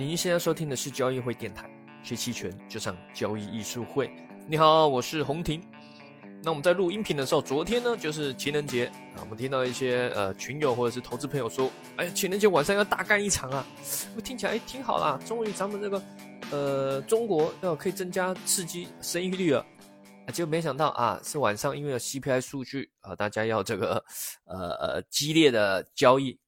您现在收听的是交易会电台，学期权就上交易艺术会。你好，我是洪婷。那我们在录音频的时候，昨天呢就是情人节啊，我们听到一些呃群友或者是投资朋友说，哎，情人节晚上要大干一场啊，我听起来哎挺好啦，终于咱们这个呃中国要可以增加刺激生育率了，结果没想到啊是晚上因为有 CPI 数据啊，大家要这个呃呃激烈的交易。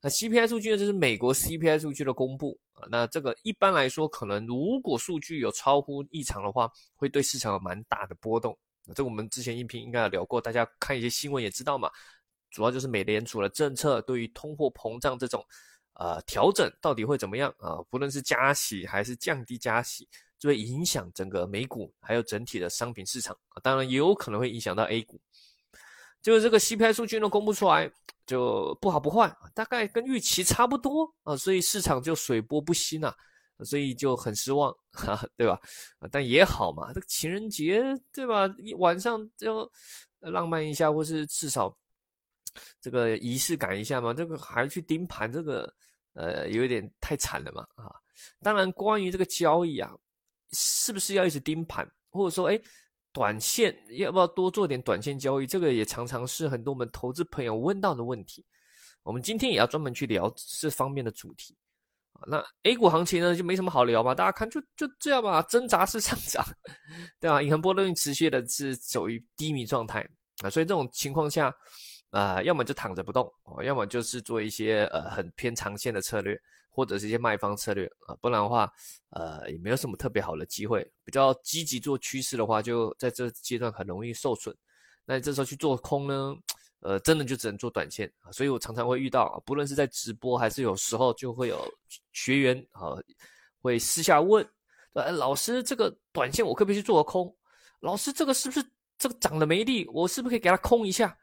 那 CPI 数据呢？就是美国 CPI 数据的公布啊。那这个一般来说，可能如果数据有超乎异常的话，会对市场有蛮大的波动。这我们之前音频应该有聊过，大家看一些新闻也知道嘛。主要就是美联储的政策对于通货膨胀这种呃调整到底会怎么样啊？不论是加息还是降低加息，就会影响整个美股还有整体的商品市场啊。当然也有可能会影响到 A 股。就是这个 CPI 数据呢公布出来就不好不坏，大概跟预期差不多啊，所以市场就水波不兴啊，所以就很失望，哈，对吧？但也好嘛，这个情人节对吧？一晚上就浪漫一下，或是至少这个仪式感一下嘛，这个还去盯盘，这个呃有点太惨了嘛啊！当然，关于这个交易啊，是不是要一直盯盘，或者说哎？短线要不要多做点短线交易？这个也常常是很多我们投资朋友问到的问题。我们今天也要专门去聊这方面的主题。那 A 股行情呢，就没什么好聊嘛。大家看，就就这样吧，挣扎式上涨，对吧？银行波动率持续的是走于低迷状态啊。所以这种情况下，啊，要么就躺着不动，要么就是做一些呃很偏长线的策略。或者是一些卖方策略啊，不然的话，呃，也没有什么特别好的机会。比较积极做趋势的话，就在这阶段很容易受损。那这时候去做空呢，呃，真的就只能做短线啊。所以我常常会遇到，不论是在直播还是有时候就会有学员啊，会私下问，呃，老师，这个短线我可不可以去做个空？老师，这个是不是这个涨的没力？我是不是可以给他空一下？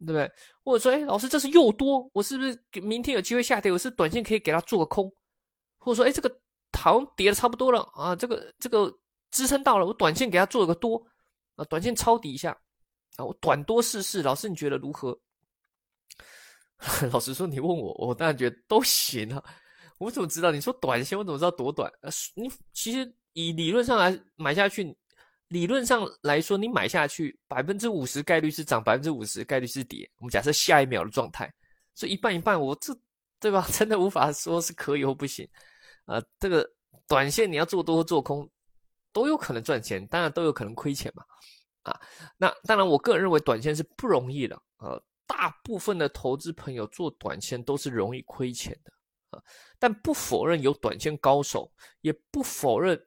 对不对？或者说，哎，老师，这是又多，我是不是明天有机会下跌？我是短线可以给他做个空，或者说，哎，这个好像跌的差不多了啊，这个这个支撑到了，我短线给他做个多啊，短线抄底一下啊，我短多试试。老师，你觉得如何？老实说，你问我，我当然觉得都行啊。我怎么知道？你说短线，我怎么知道多短？啊，你其实以理论上来买下去。理论上来说，你买下去百分之五十概率是涨，百分之五十概率是跌。我们假设下一秒的状态，所以一半一半，我这对吧？真的无法说是可以或不行啊。这个短线你要做多做空，都有可能赚钱，当然都有可能亏钱嘛。啊，那当然，我个人认为短线是不容易的啊。大部分的投资朋友做短线都是容易亏钱的啊，但不否认有短线高手，也不否认。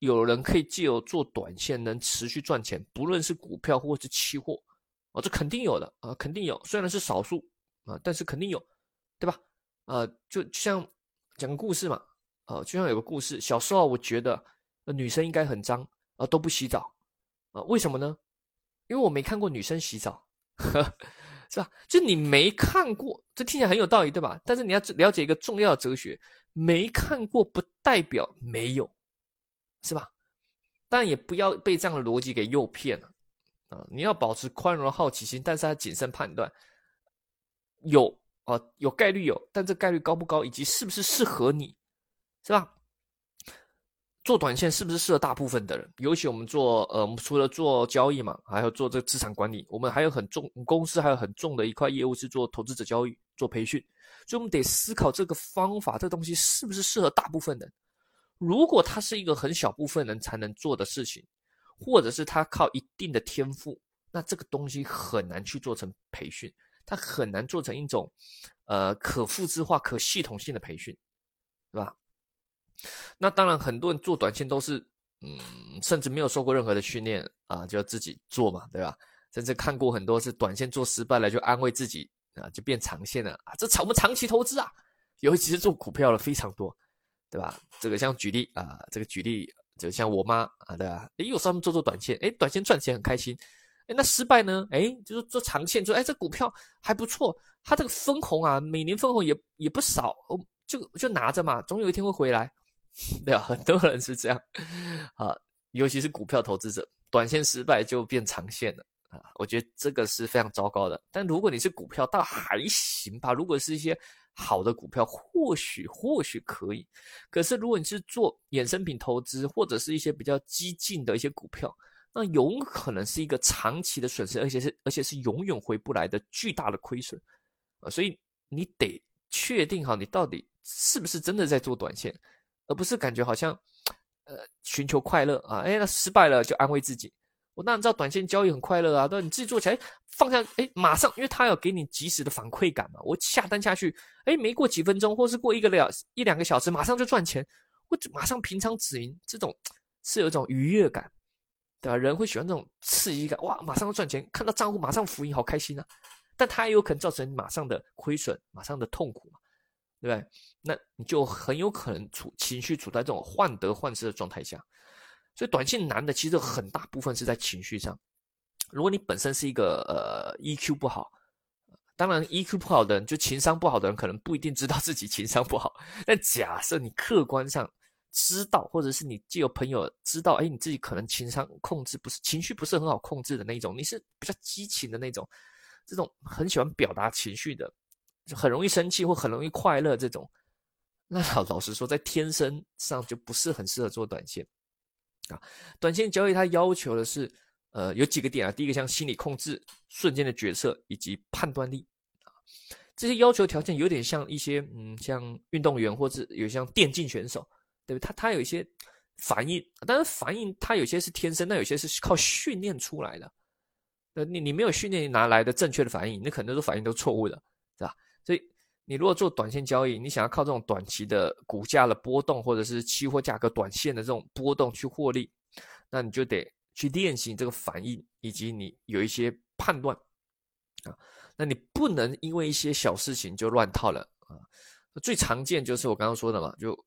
有人可以借由做短线能持续赚钱，不论是股票或是期货，啊，这肯定有的啊，肯定有，虽然是少数啊，但是肯定有，对吧？啊，就像讲个故事嘛，啊，就像有个故事，小时候我觉得女生应该很脏啊，都不洗澡啊，为什么呢？因为我没看过女生洗澡，呵 是吧？就你没看过，这听起来很有道理，对吧？但是你要了解一个重要的哲学，没看过不代表没有。是吧？但也不要被这样的逻辑给诱骗了啊！你要保持宽容的好奇心，但是要谨慎判断。有啊，有概率有，但这概率高不高，以及是不是适合你，是吧？做短线是不是适合大部分的人？尤其我们做呃，我们除了做交易嘛，还有做这个资产管理，我们还有很重公司还有很重的一块业务是做投资者交易、做培训，所以我们得思考这个方法，这东西是不是适合大部分人。如果它是一个很小部分人才能做的事情，或者是他靠一定的天赋，那这个东西很难去做成培训，它很难做成一种，呃，可复制化、可系统性的培训，对吧？那当然，很多人做短线都是，嗯，甚至没有受过任何的训练啊，就自己做嘛，对吧？甚至看过很多是短线做失败了就安慰自己啊，就变长线了啊，这长我们长期投资啊，尤其是做股票的非常多。对吧？这个像举例啊，这个举例就像我妈啊，对吧？诶，有时候做做短线，诶，短线赚钱很开心，诶，那失败呢？诶，就是做长线，说诶，这股票还不错，它这个分红啊，每年分红也也不少，就就拿着嘛，总有一天会回来，对吧？很多人是这样啊，尤其是股票投资者，短线失败就变长线了啊，我觉得这个是非常糟糕的。但如果你是股票，倒还行吧。如果是一些好的股票，或许或许可以。可是如果你是做衍生品投资，或者是一些比较激进的一些股票，那有可能是一个长期的损失，而且是而且是永远回不来的巨大的亏损啊！所以你得确定好你到底是不是真的在做短线，而不是感觉好像呃寻求快乐啊！哎，那失败了就安慰自己。我当然知道短线交易很快乐啊，但你自己做起来放下，哎，马上，因为他要给你及时的反馈感嘛。我下单下去，哎，没过几分钟，或是过一个了一两个小时，马上就赚钱，我马上平仓止盈，这种是有一种愉悦感，对吧？人会喜欢这种刺激感，哇，马上要赚钱，看到账户马上浮盈，好开心啊！但它也有可能造成马上的亏损，马上的痛苦嘛，对不对？那你就很有可能处情绪处在这种患得患失的状态下。所以短线难的其实很大部分是在情绪上。如果你本身是一个呃 EQ 不好，当然 EQ 不好的人，就情商不好的人，可能不一定知道自己情商不好。但假设你客观上知道，或者是你既有朋友知道，哎，你自己可能情商控制不是情绪不是很好控制的那种，你是比较激情的那种，这种很喜欢表达情绪的，就很容易生气或很容易快乐这种，那老老实说，在天生上就不是很适合做短线。啊，短线交易它要求的是，呃，有几个点啊。第一个像心理控制、瞬间的决策以及判断力啊，这些要求条件有点像一些，嗯，像运动员或者有像电竞选手，对不对？他他有一些反应，但是反应他有些是天生，那有些是靠训练出来的。呃，你你没有训练拿来的正确的反应，那可能都反应都错误的，是吧？你如果做短线交易，你想要靠这种短期的股价的波动，或者是期货价格短线的这种波动去获利，那你就得去练习这个反应，以及你有一些判断啊。那你不能因为一些小事情就乱套了啊。最常见就是我刚刚说的嘛，就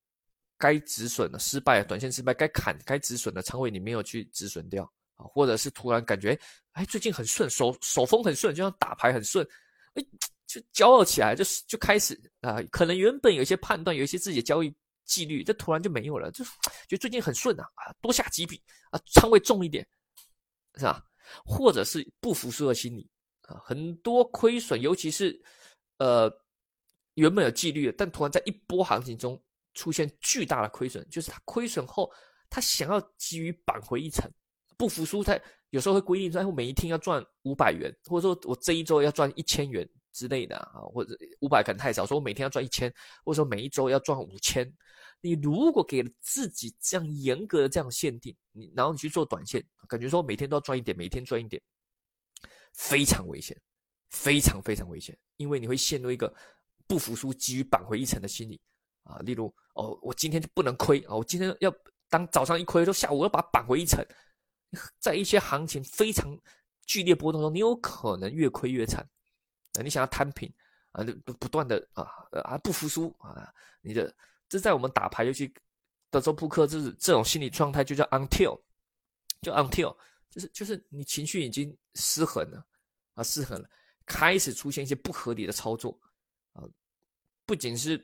该止损的失败，短线失败，该砍该止损的仓位你没有去止损掉啊，或者是突然感觉哎最近很顺手手风很顺，就像打牌很顺，哎。就骄傲起来，就是就开始啊，可能原本有一些判断，有一些自己的交易纪律，这突然就没有了，就就最近很顺啊，啊，多下几笔啊，仓位重一点，是吧？或者是不服输的心理啊，很多亏损，尤其是呃原本有纪律的，但突然在一波行情中出现巨大的亏损，就是他亏损后，他想要急于扳回一城，不服输，他有时候会规定说，哎我每一天要赚五百元，或者说我这一周要赚一千元。之类的啊，或者五百可能太少，说我每天要赚一千，或者说每一周要赚五千。你如果给了自己这样严格的这样限定，你然后你去做短线，感觉说每天都要赚一点，每天赚一点，非常危险，非常非常危险，因为你会陷入一个不服输、急于扳回一城的心理啊。例如，哦，我今天就不能亏啊，我今天要当早上一亏，就下午要把它扳回一城。在一些行情非常剧烈波动中，你有可能越亏越惨。啊，你想要摊平啊，就不不断的啊啊不服输啊，你的这在我们打牌尤其德州扑克，这是这种心理状态就叫 until，就 until，就是就是你情绪已经失衡了啊，失衡了，开始出现一些不合理的操作啊，不仅是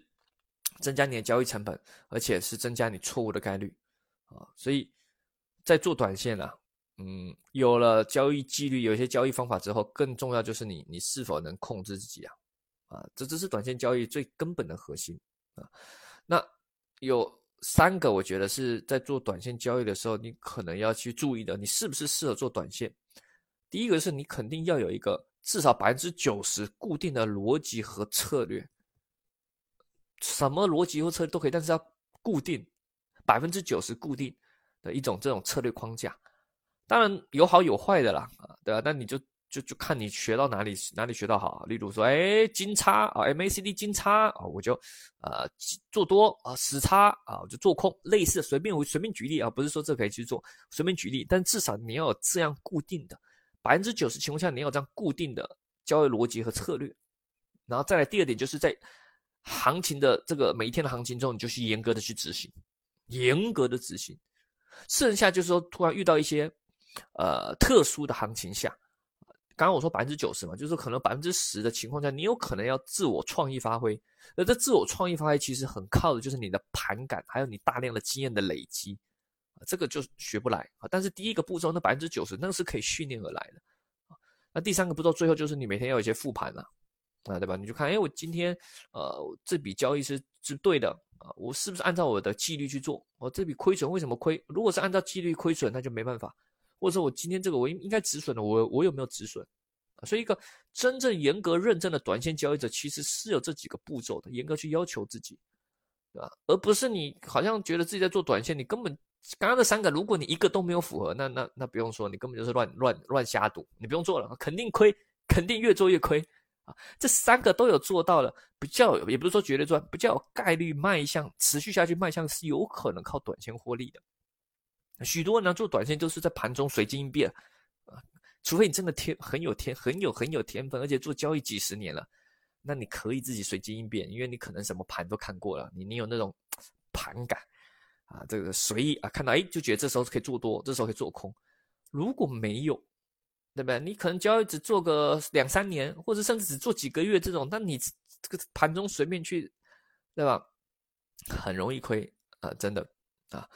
增加你的交易成本，而且是增加你错误的概率啊，所以在做短线啊。嗯，有了交易纪律，有一些交易方法之后，更重要就是你你是否能控制自己啊？啊，这这是短线交易最根本的核心啊。那有三个，我觉得是在做短线交易的时候，你可能要去注意的，你是不是适合做短线？第一个是你肯定要有一个至少百分之九十固定的逻辑和策略，什么逻辑或策略都可以，但是要固定百分之九十固定的一种这种策略框架。当然有好有坏的啦，啊，对吧？那你就就就看你学到哪里哪里学到好。例如说，哎，金叉啊，MACD 金叉啊，我就呃做多啊，死叉啊，我就做空。类似随便我随便举例啊，不是说这可以去做，随便举例。但至少你要有这样固定的百分之九十情况下，你要有这样固定的交易逻辑和策略。然后再来第二点，就是在行情的这个每一天的行情中，你就去严格的去执行，严格的执行。剩下就是说，突然遇到一些。呃，特殊的行情下，刚刚我说百分之九十嘛，就是可能百分之十的情况下，你有可能要自我创意发挥。而这自我创意发挥其实很靠的就是你的盘感，还有你大量的经验的累积啊，这个就学不来啊。但是第一个步骤那百分之九十，那个是可以训练而来的啊。那第三个步骤最后就是你每天要有一些复盘了啊，对吧？你就看，哎，我今天呃这笔交易是是对的啊，我是不是按照我的纪律去做？我这笔亏损为什么亏？如果是按照纪律亏损，那就没办法。或者说我今天这个我应应该止损的，我我有没有止损？所以一个真正严格认证的短线交易者，其实是有这几个步骤的，严格去要求自己，对吧？而不是你好像觉得自己在做短线，你根本刚刚那三个，如果你一个都没有符合，那那那不用说，你根本就是乱乱乱瞎赌，你不用做了，肯定亏，肯定越做越亏啊！这三个都有做到了，比较也不是说绝对赚，比较有概率迈向持续下去，迈向是有可能靠短线获利的。许多人呢做短线都是在盘中随机应变啊。除非你真的天很有天很有很有天分，而且做交易几十年了，那你可以自己随机应变，因为你可能什么盘都看过了，你你有那种盘感啊，这个随意啊，看到哎就觉得这时候可以做多，这时候可以做空。如果没有，对不对？你可能交易只做个两三年，或者甚至只做几个月这种，那你这个盘中随便去，对吧？很容易亏啊，真的啊！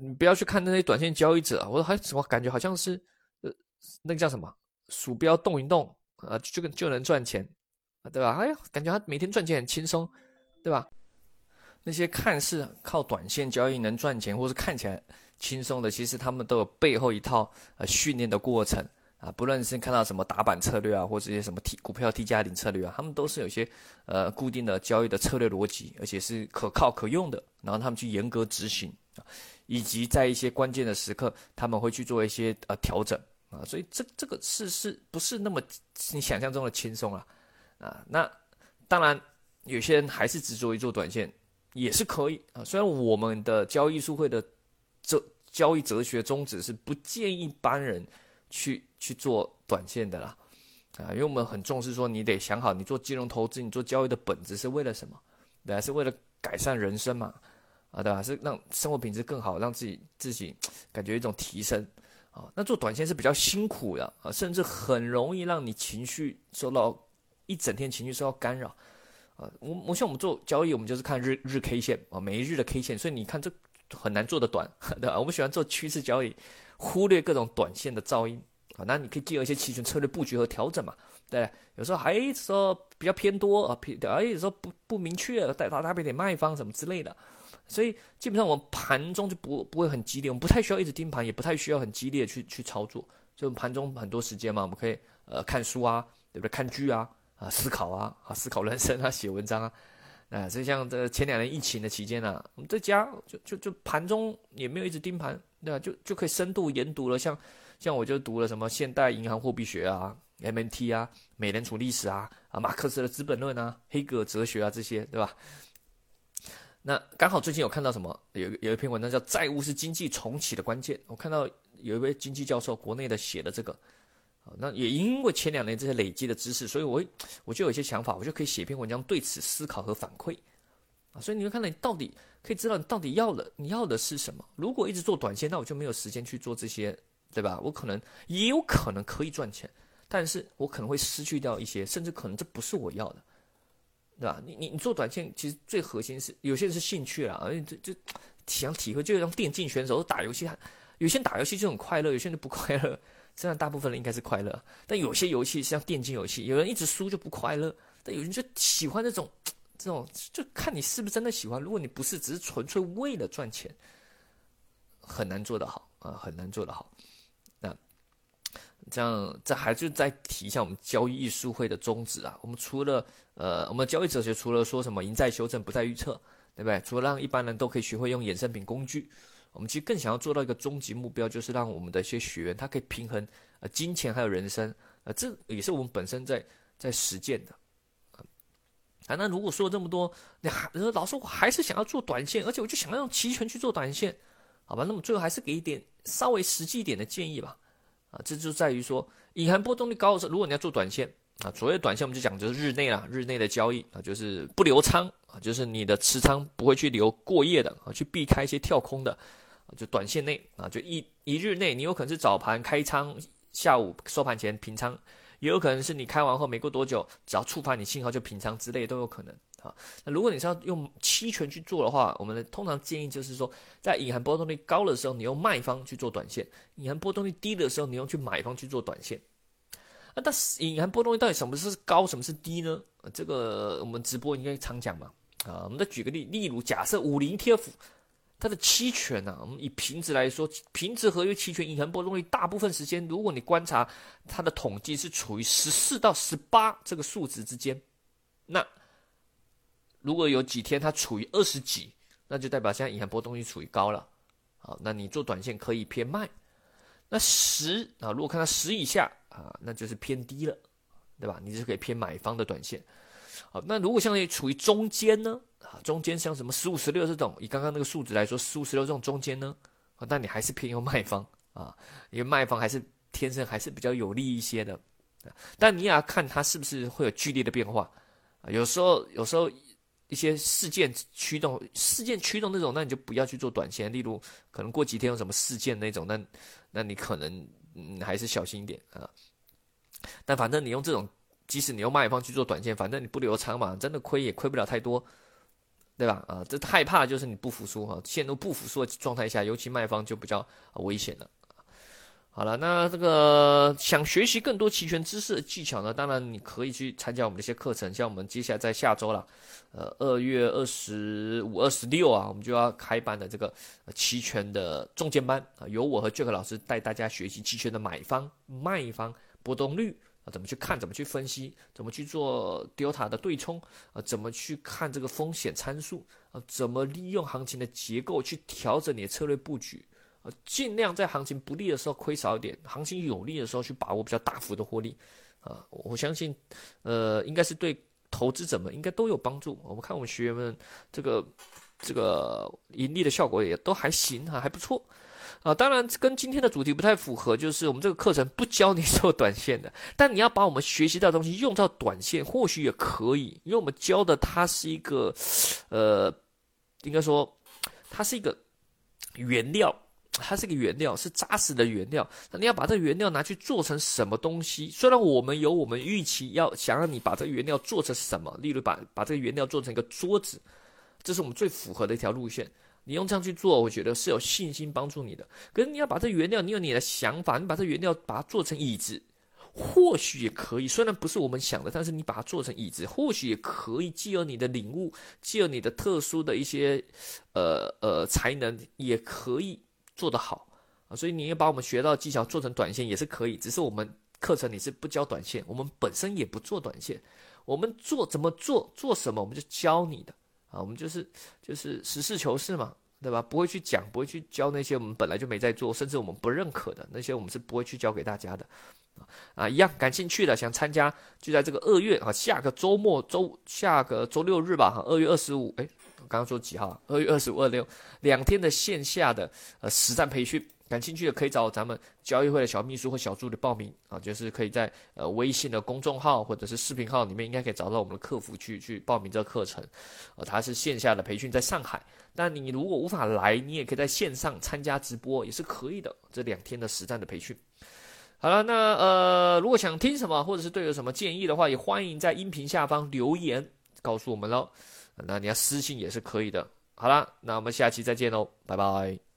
你不要去看那些短线交易者，我说还怎么感觉好像是。呃那个叫什么？鼠标动一动啊，就就能赚钱，对吧？哎呀，感觉他每天赚钱很轻松，对吧？那些看似靠短线交易能赚钱，或是看起来轻松的，其实他们都有背后一套呃训练的过程啊。不论是看到什么打板策略啊，或者一些什么 T 股票 T 加零策略啊，他们都是有些呃固定的交易的策略逻辑，而且是可靠可用的。然后他们去严格执行啊，以及在一些关键的时刻，他们会去做一些呃调整。啊，所以这这个是是不是那么你想象中的轻松啊？啊，那当然有些人还是执着于做短线，也是可以啊。虽然我们的交易术会的哲交易哲学宗旨是不建议一般人去去做短线的啦，啊，因为我们很重视说你得想好，你做金融投资，你做交易的本质是为了什么？对吧？是为了改善人生嘛？啊，对吧？是让生活品质更好，让自己自己感觉一种提升。啊，那做短线是比较辛苦的啊，甚至很容易让你情绪受到一整天情绪受到干扰啊。我我像我们做交易，我们就是看日日 K 线啊，每一日的 K 线，所以你看这很难做的短，对吧？我们喜欢做趋势交易，忽略各种短线的噪音啊。那你可以借由一些期权策略布局和调整嘛，对，有时候还说比较偏多啊，偏而有时候不不明确，带它搭配点卖方什么之类的。所以基本上我们盘中就不不会很激烈，我们不太需要一直盯盘，也不太需要很激烈去去操作。就盘中很多时间嘛，我们可以呃看书啊，对不对？看剧啊，啊思考啊，啊思考人生啊，写文章啊。啊，所以像这前两年疫情的期间呢，我们在家就就就盘中也没有一直盯盘，对吧？就就可以深度研读了。像像我就读了什么现代银行货币学啊，MNT 啊，美联储历史啊，啊马克思的资本论啊，黑格尔哲学啊这些，对吧？那刚好最近有看到什么？有有一篇文章叫《债务是经济重启的关键》。我看到有一位经济教授，国内的写的这个，啊，那也因为前两年这些累积的知识，所以我我就有一些想法，我就可以写篇文章对此思考和反馈，啊，所以你会看到你到底可以知道你到底要的你要的是什么。如果一直做短线，那我就没有时间去做这些，对吧？我可能也有可能可以赚钱，但是我可能会失去掉一些，甚至可能这不是我要的。对吧？你你你做短线，其实最核心是有些人是兴趣啊，而且这这想体会，就像电竞选手打游戏，有些人打游戏就很快乐，有些人不快乐。虽然大部分人应该是快乐，但有些游戏像电竞游戏，有人一直输就不快乐，但有人就喜欢这种这种，就看你是不是真的喜欢。如果你不是，只是纯粹为了赚钱，很难做得好啊，很难做得好。这样，这还是再提一下我们交易艺术会的宗旨啊。我们除了呃，我们交易哲学除了说什么赢在修正，不在预测，对不对？除了让一般人都可以学会用衍生品工具，我们其实更想要做到一个终极目标，就是让我们的一些学员他可以平衡呃金钱还有人生，呃，这也是我们本身在在实践的啊。那如果说这么多，你还老师我还是想要做短线，而且我就想要用期权去做短线，好吧？那么最后还是给一点稍微实际一点的建议吧。啊，这就在于说，隐含波动率高的时候，如果你要做短线啊，所谓短线我们就讲就是日内啊，日内的交易啊，就是不留仓啊，就是你的持仓不会去留过夜的啊，去避开一些跳空的啊，就短线内啊，就一一日内，你有可能是早盘开仓，下午收盘前平仓，也有可能是你开完后没过多久，只要触发你信号就平仓之类都有可能。啊，那如果你是要用期权去做的话，我们通常建议就是说，在隐含波动率高的时候，你用卖方去做短线；隐含波动率低的时候，你用去买方去做短线。啊，但是隐含波动率到底什么是高，什么是低呢？这个我们直播应该常讲嘛。啊，我们再举个例，例如假设五零 TF 它的期权呢，我们以平值来说，平值合约期权隐含波动率大部分时间，如果你观察它的统计是处于十四到十八这个数值之间，那如果有几天它处于二十几，那就代表现在隐含波动率处于高了。好，那你做短线可以偏卖。那十啊，如果看到十以下啊，那就是偏低了，对吧？你是可以偏买方的短线。好，那如果像处于中间呢？啊，中间像什么十五、十六这种，以刚刚那个数值来说，十五、十六这种中间呢？啊，那你还是偏用卖方啊，因为卖方还是天生还是比较有利一些的。但你也要看它是不是会有剧烈的变化啊。有时候，有时候一些事件驱动、事件驱动那种，那你就不要去做短线。例如，可能过几天有什么事件那种，那那你可能嗯还是小心一点啊。但反正你用这种。即使你用卖方去做短线，反正你不留仓嘛，真的亏也亏不了太多，对吧？啊，这害怕就是你不服输哈，陷入不服输的状态下，尤其卖方就比较危险了。好了，那这个想学习更多期权知识技巧呢，当然你可以去参加我们的一些课程，像我们接下来在下周了，呃，二月二十五、二十六啊，我们就要开班的这个期权的中间班啊，由我和 Jack 老师带大家学习期权的买方、卖方波动率。啊，怎么去看？怎么去分析？怎么去做 delta 的对冲？啊，怎么去看这个风险参数？啊，怎么利用行情的结构去调整你的策略布局？呃，尽量在行情不利的时候亏少一点，行情有利的时候去把握比较大幅的获利。啊，我相信，呃，应该是对投资者们应该都有帮助。我们看我们学员们这个这个盈利的效果也都还行啊，还不错。啊，当然跟今天的主题不太符合，就是我们这个课程不教你做短线的，但你要把我们学习到的东西用到短线，或许也可以，因为我们教的它是一个，呃，应该说它是一个原料，它是一个原料，是扎实的原料。那你要把这个原料拿去做成什么东西？虽然我们有我们预期要想让你把这个原料做成什么，例如把把这个原料做成一个桌子，这是我们最符合的一条路线。你用这样去做，我觉得是有信心帮助你的。可是你要把这原料，你有你的想法，你把这原料把它做成椅子，或许也可以。虽然不是我们想的，但是你把它做成椅子，或许也可以。既有你的领悟，既有你的特殊的一些呃呃才能，也可以做得好啊。所以你要把我们学到的技巧做成短线也是可以。只是我们课程你是不教短线，我们本身也不做短线。我们做怎么做，做什么，我们就教你的。啊，我们就是就是实事求是嘛，对吧？不会去讲，不会去教那些我们本来就没在做，甚至我们不认可的那些，我们是不会去教给大家的。啊，一样感兴趣的想参加，就在这个二月啊，下个周末周下个周六日吧，哈，二月二十五，哎，我刚刚说几号？二月二十五、二六两天的线下的呃实战培训。感兴趣的可以找咱们交易会的小秘书或小助理报名啊，就是可以在呃微信的公众号或者是视频号里面，应该可以找到我们的客服去去报名这个课程。呃，它是线下的培训，在上海。但你如果无法来，你也可以在线上参加直播，也是可以的。这两天的实战的培训。好了，那呃，如果想听什么，或者是对有什么建议的话，也欢迎在音频下方留言告诉我们喽。那你要私信也是可以的。好了，那我们下期再见喽，拜拜。